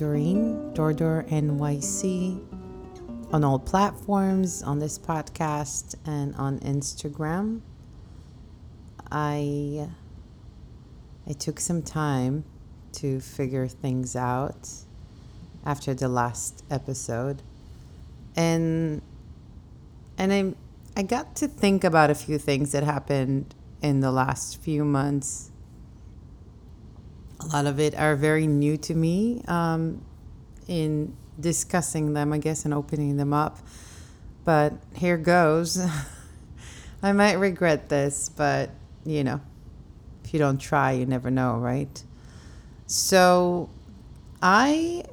Doreen, Dordor NYC, on all platforms, on this podcast, and on Instagram. I I took some time to figure things out after the last episode. And and I I got to think about a few things that happened in the last few months. A lot of it are very new to me um, in discussing them, I guess, and opening them up. But here goes. I might regret this, but you know, if you don't try, you never know, right? So I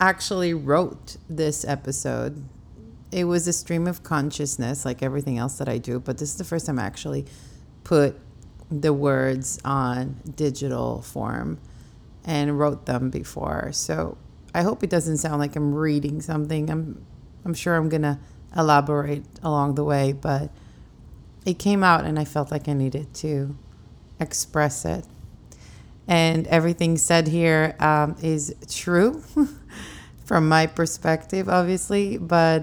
actually wrote this episode. It was a stream of consciousness, like everything else that I do, but this is the first time I actually put the words on digital form and wrote them before. So I hope it doesn't sound like I'm reading something. I'm I'm sure I'm to elaborate along the way, but it came out and I felt like I needed to express it. And everything said here um, is true from my perspective, obviously, but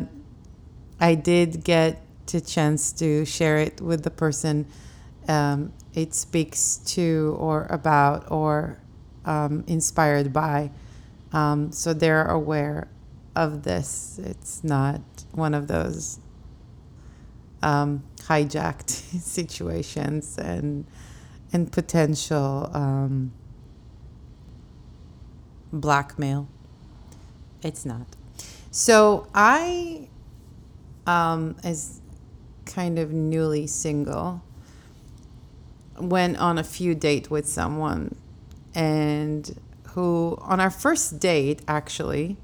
I did get the chance to share it with the person um, it speaks to or about or um, inspired by. Um, so they're aware of this. It's not one of those um, hijacked situations and and potential um, blackmail. It's not. So I, um, as kind of newly single, went on a few date with someone and who on our first date actually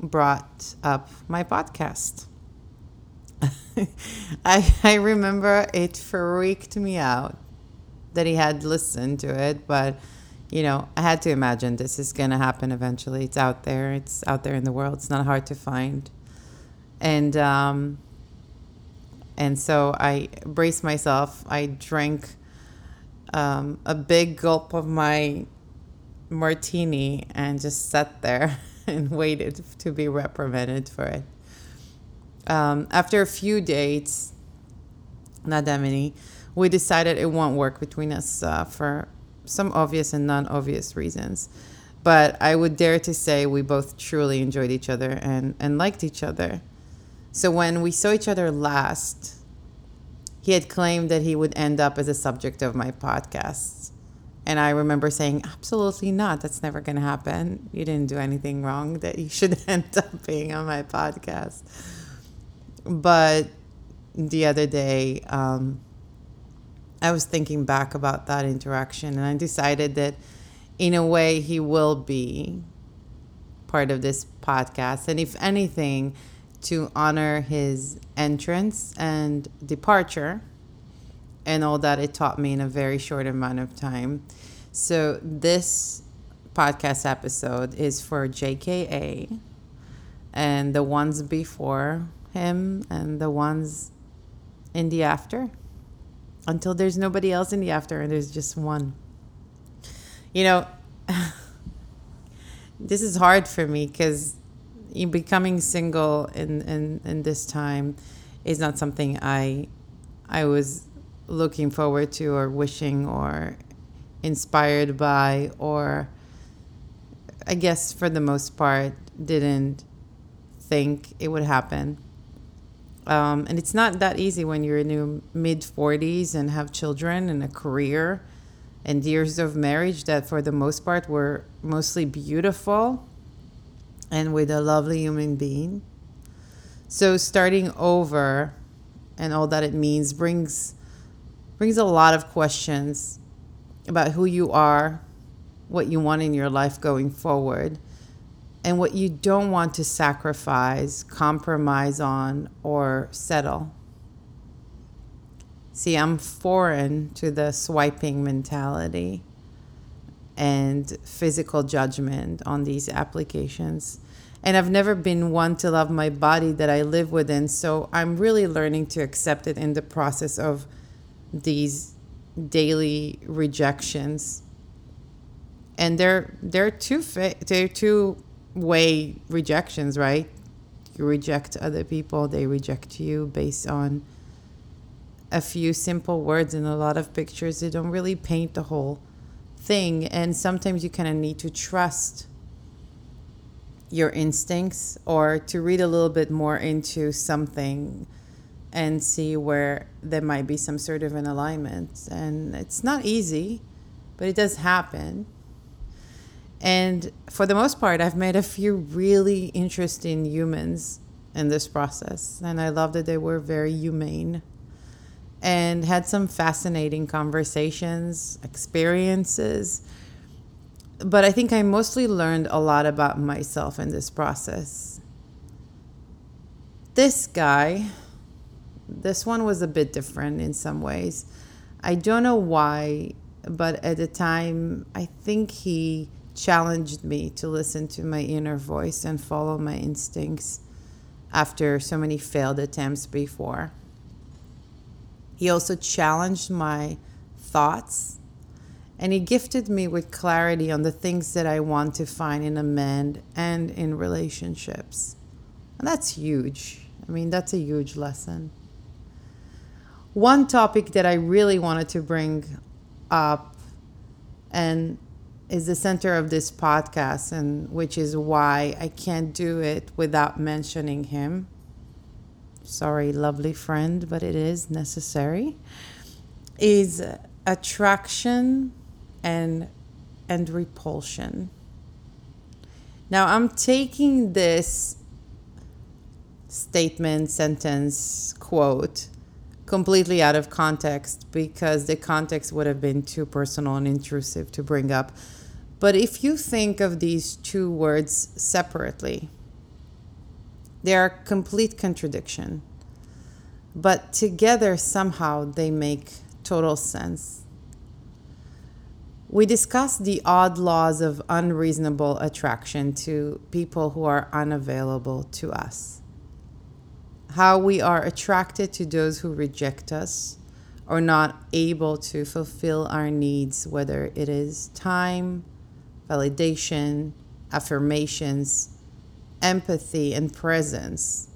brought up my podcast. I I remember it freaked me out that he had listened to it, but you know, I had to imagine this is going to happen eventually. It's out there. It's out there in the world. It's not hard to find. And um and so I braced myself. I drank um, a big gulp of my martini and just sat there and waited to be reprimanded for it. Um, after a few dates, not that many, we decided it won't work between us uh, for some obvious and non obvious reasons. But I would dare to say we both truly enjoyed each other and, and liked each other. So when we saw each other last, he had claimed that he would end up as a subject of my podcast. And I remember saying, absolutely not. That's never going to happen. You didn't do anything wrong that you should end up being on my podcast. But the other day, um, I was thinking back about that interaction and I decided that in a way he will be part of this podcast. And if anything, to honor his entrance and departure and all that it taught me in a very short amount of time. So, this podcast episode is for JKA and the ones before him and the ones in the after until there's nobody else in the after and there's just one. You know, this is hard for me because becoming single in, in, in this time is not something I I was looking forward to or wishing or inspired by or I guess for the most part didn't think it would happen. Um, and it's not that easy when you're in your mid 40s and have children and a career and years of marriage that for the most part were mostly beautiful and with a lovely human being. So starting over and all that it means brings brings a lot of questions about who you are, what you want in your life going forward, and what you don't want to sacrifice, compromise on, or settle. See, I'm foreign to the swiping mentality and physical judgment on these applications. And I've never been one to love my body that I live within. So I'm really learning to accept it in the process of these daily rejections. And they're they're fa- they're too way rejections, right? You reject other people, they reject you based on a few simple words and a lot of pictures. They don't really paint the whole thing. And sometimes you kind of need to trust your instincts or to read a little bit more into something and see where there might be some sort of an alignment. And it's not easy, but it does happen. And for the most part, I've met a few really interesting humans in this process. And I love that they were very humane and had some fascinating conversations, experiences. But I think I mostly learned a lot about myself in this process. This guy, this one was a bit different in some ways. I don't know why, but at the time, I think he challenged me to listen to my inner voice and follow my instincts after so many failed attempts before. He also challenged my thoughts and he gifted me with clarity on the things that I want to find in a man and in relationships. And that's huge. I mean, that's a huge lesson. One topic that I really wanted to bring up and is the center of this podcast, and which is why I can't do it without mentioning him. Sorry, lovely friend, but it is necessary. Is attraction and and repulsion. Now I'm taking this statement, sentence, quote completely out of context because the context would have been too personal and intrusive to bring up. But if you think of these two words separately, they are complete contradiction. But together, somehow, they make total sense. We discussed the odd laws of unreasonable attraction to people who are unavailable to us. How we are attracted to those who reject us or not able to fulfill our needs, whether it is time, validation, affirmations, empathy, and presence.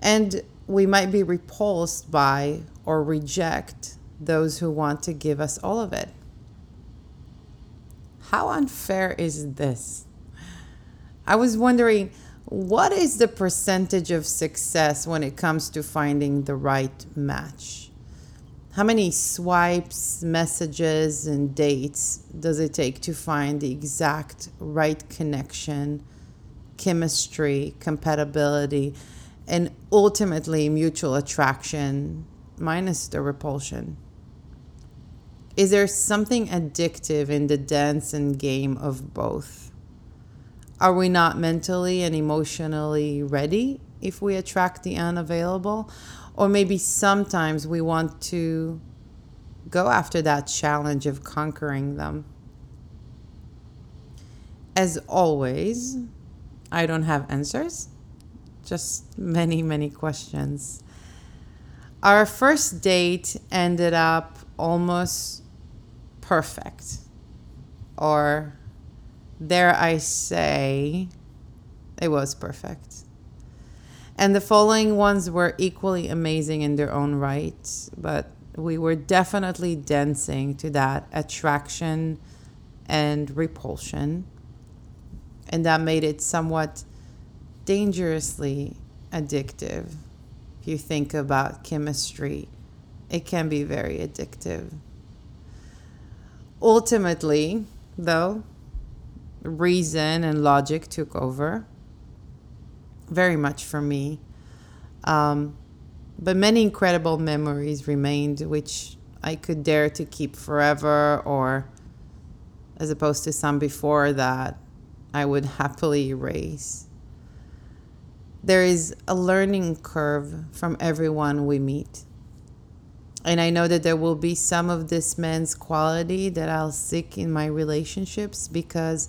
And we might be repulsed by or reject those who want to give us all of it. How unfair is this? I was wondering what is the percentage of success when it comes to finding the right match? How many swipes, messages, and dates does it take to find the exact right connection, chemistry, compatibility, and ultimately mutual attraction, minus the repulsion? Is there something addictive in the dance and game of both? Are we not mentally and emotionally ready if we attract the unavailable? Or maybe sometimes we want to go after that challenge of conquering them. As always, I don't have answers, just many, many questions. Our first date ended up almost perfect. Or, dare I say, it was perfect. And the following ones were equally amazing in their own right, but we were definitely dancing to that attraction and repulsion. And that made it somewhat dangerously addictive. If you think about chemistry, it can be very addictive. Ultimately, though, reason and logic took over very much for me. Um, but many incredible memories remained, which I could dare to keep forever, or as opposed to some before that, I would happily erase. There is a learning curve from everyone we meet. And I know that there will be some of this man's quality that I'll seek in my relationships because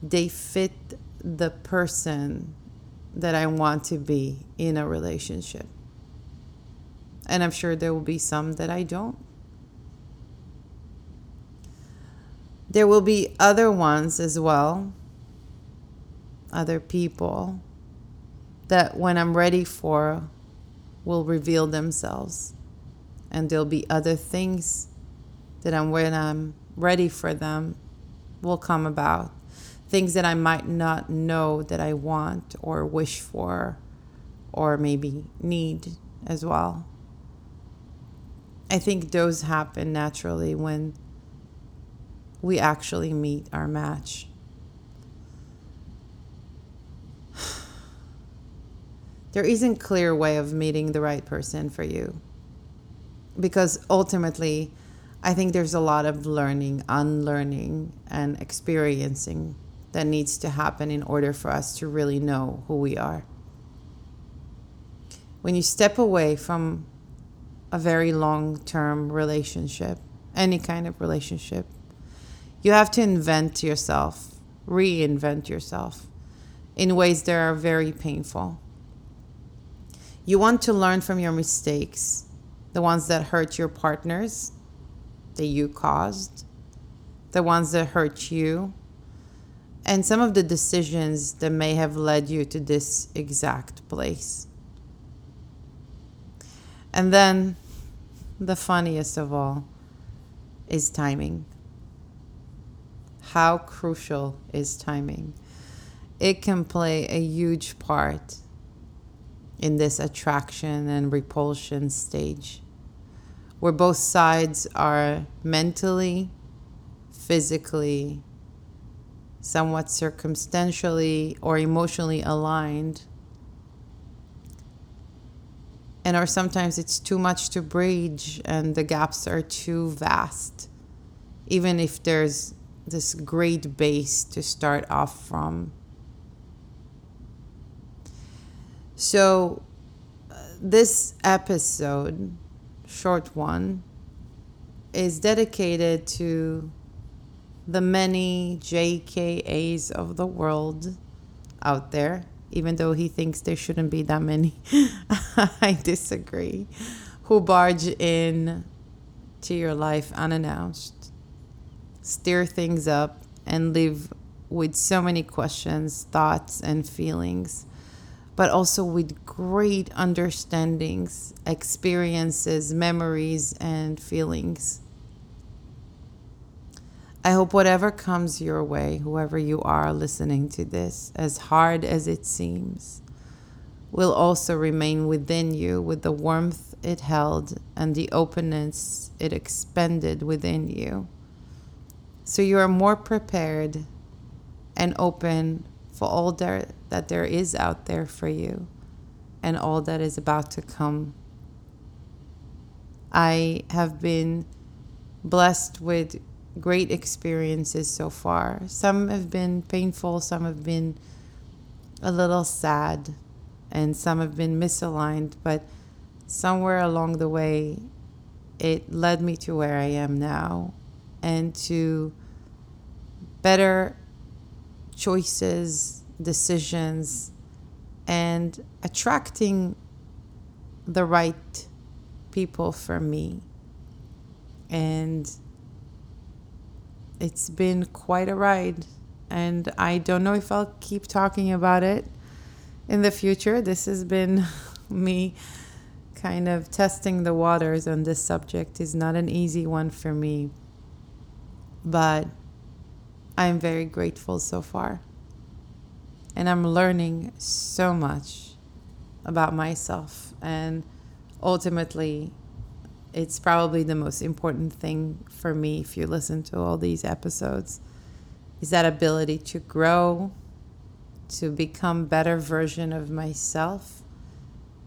they fit the person that I want to be in a relationship. And I'm sure there will be some that I don't. There will be other ones as well. Other people that when I'm ready for will reveal themselves. And there'll be other things that I'm when I'm ready for them will come about. Things that I might not know that I want or wish for or maybe need as well. I think those happen naturally when we actually meet our match. There isn't clear way of meeting the right person for you. Because ultimately, I think there's a lot of learning, unlearning, and experiencing that needs to happen in order for us to really know who we are. When you step away from a very long term relationship, any kind of relationship, you have to invent yourself, reinvent yourself in ways that are very painful. You want to learn from your mistakes, the ones that hurt your partners, that you caused, the ones that hurt you, and some of the decisions that may have led you to this exact place. And then the funniest of all is timing. How crucial is timing? It can play a huge part in this attraction and repulsion stage, where both sides are mentally, physically, somewhat circumstantially, or emotionally aligned. And or sometimes it's too much to bridge and the gaps are too vast, even if there's this great base to start off from. So, uh, this episode, short one, is dedicated to the many JKAs of the world out there, even though he thinks there shouldn't be that many. I disagree. Who barge in to your life unannounced, stir things up, and leave with so many questions, thoughts, and feelings but also with great understandings, experiences, memories, and feelings. I hope whatever comes your way, whoever you are listening to this, as hard as it seems, will also remain within you with the warmth it held and the openness it expended within you. So you are more prepared and open for all there, that there is out there for you and all that is about to come. I have been blessed with great experiences so far. Some have been painful, some have been a little sad, and some have been misaligned, but somewhere along the way, it led me to where I am now and to better choices, decisions, and attracting the right people for me. And it's been quite a ride. And I don't know if I'll keep talking about it in the future. This has been me kind of testing the waters on this subject is not an easy one for me. But I'm very grateful so far. And I'm learning so much about myself. And ultimately, it's probably the most important thing for me if you listen to all these episodes is that ability to grow, to become better version of myself,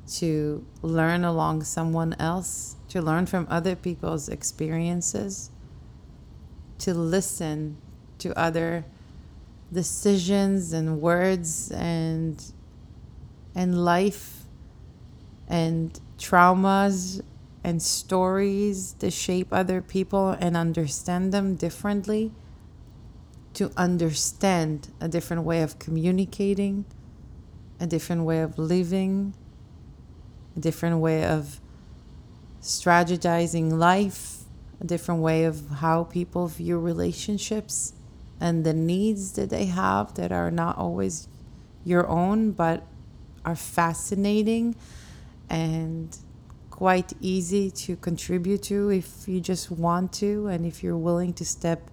to learn along someone else, to learn from other people's experiences, to listen to other decisions and words and and life and traumas and stories to shape other people and understand them differently to understand a different way of communicating a different way of living a different way of strategizing life a different way of how people view relationships and the needs that they have that are not always your own, but are fascinating and quite easy to contribute to if you just want to and if you're willing to step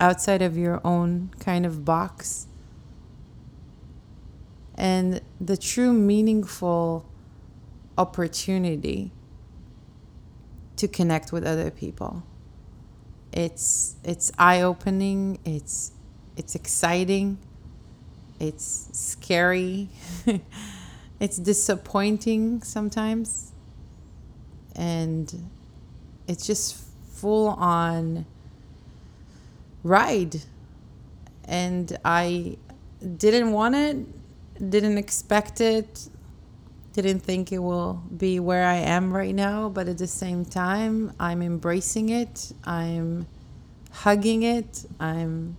outside of your own kind of box. And the true meaningful opportunity to connect with other people. It's it's eye-opening, it's it's exciting, it's scary. it's disappointing sometimes. And it's just full on ride. And i didn't want it didn't expect it didn't think it will be where i am right now but at the same time i'm embracing it i'm hugging it i'm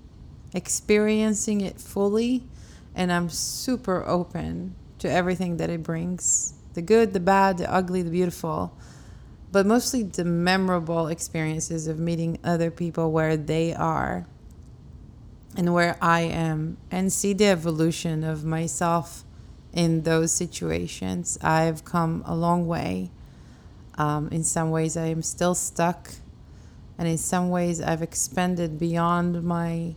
experiencing it fully and i'm super open to everything that it brings the good the bad the ugly the beautiful but mostly the memorable experiences of meeting other people where they are and where I am and see the evolution of myself in those situations. I've come a long way. Um, in some ways, I am still stuck, and in some ways, I've expanded beyond my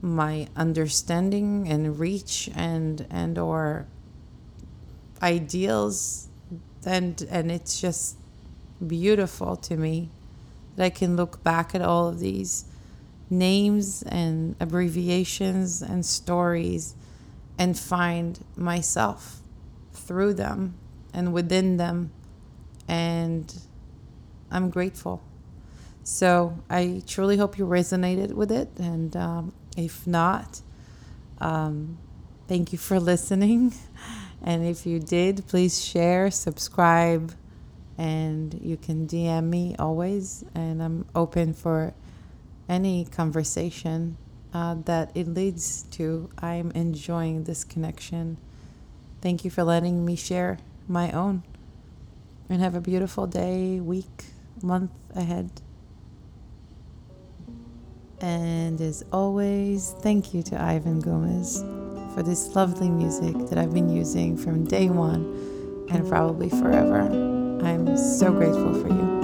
my understanding and reach and and or ideals and and it's just beautiful to me that I can look back at all of these names and abbreviations and stories and find myself through them and within them. And I'm grateful. So I truly hope you resonated with it. And um, if not, um, thank you for listening. And if you did, please share, subscribe and you can DM me always, and I'm open for any conversation uh, that it leads to. I'm enjoying this connection. Thank you for letting me share my own. And have a beautiful day, week, month ahead. And as always, thank you to Ivan Gomez for this lovely music that I've been using from day one and probably forever. I'm so grateful for you.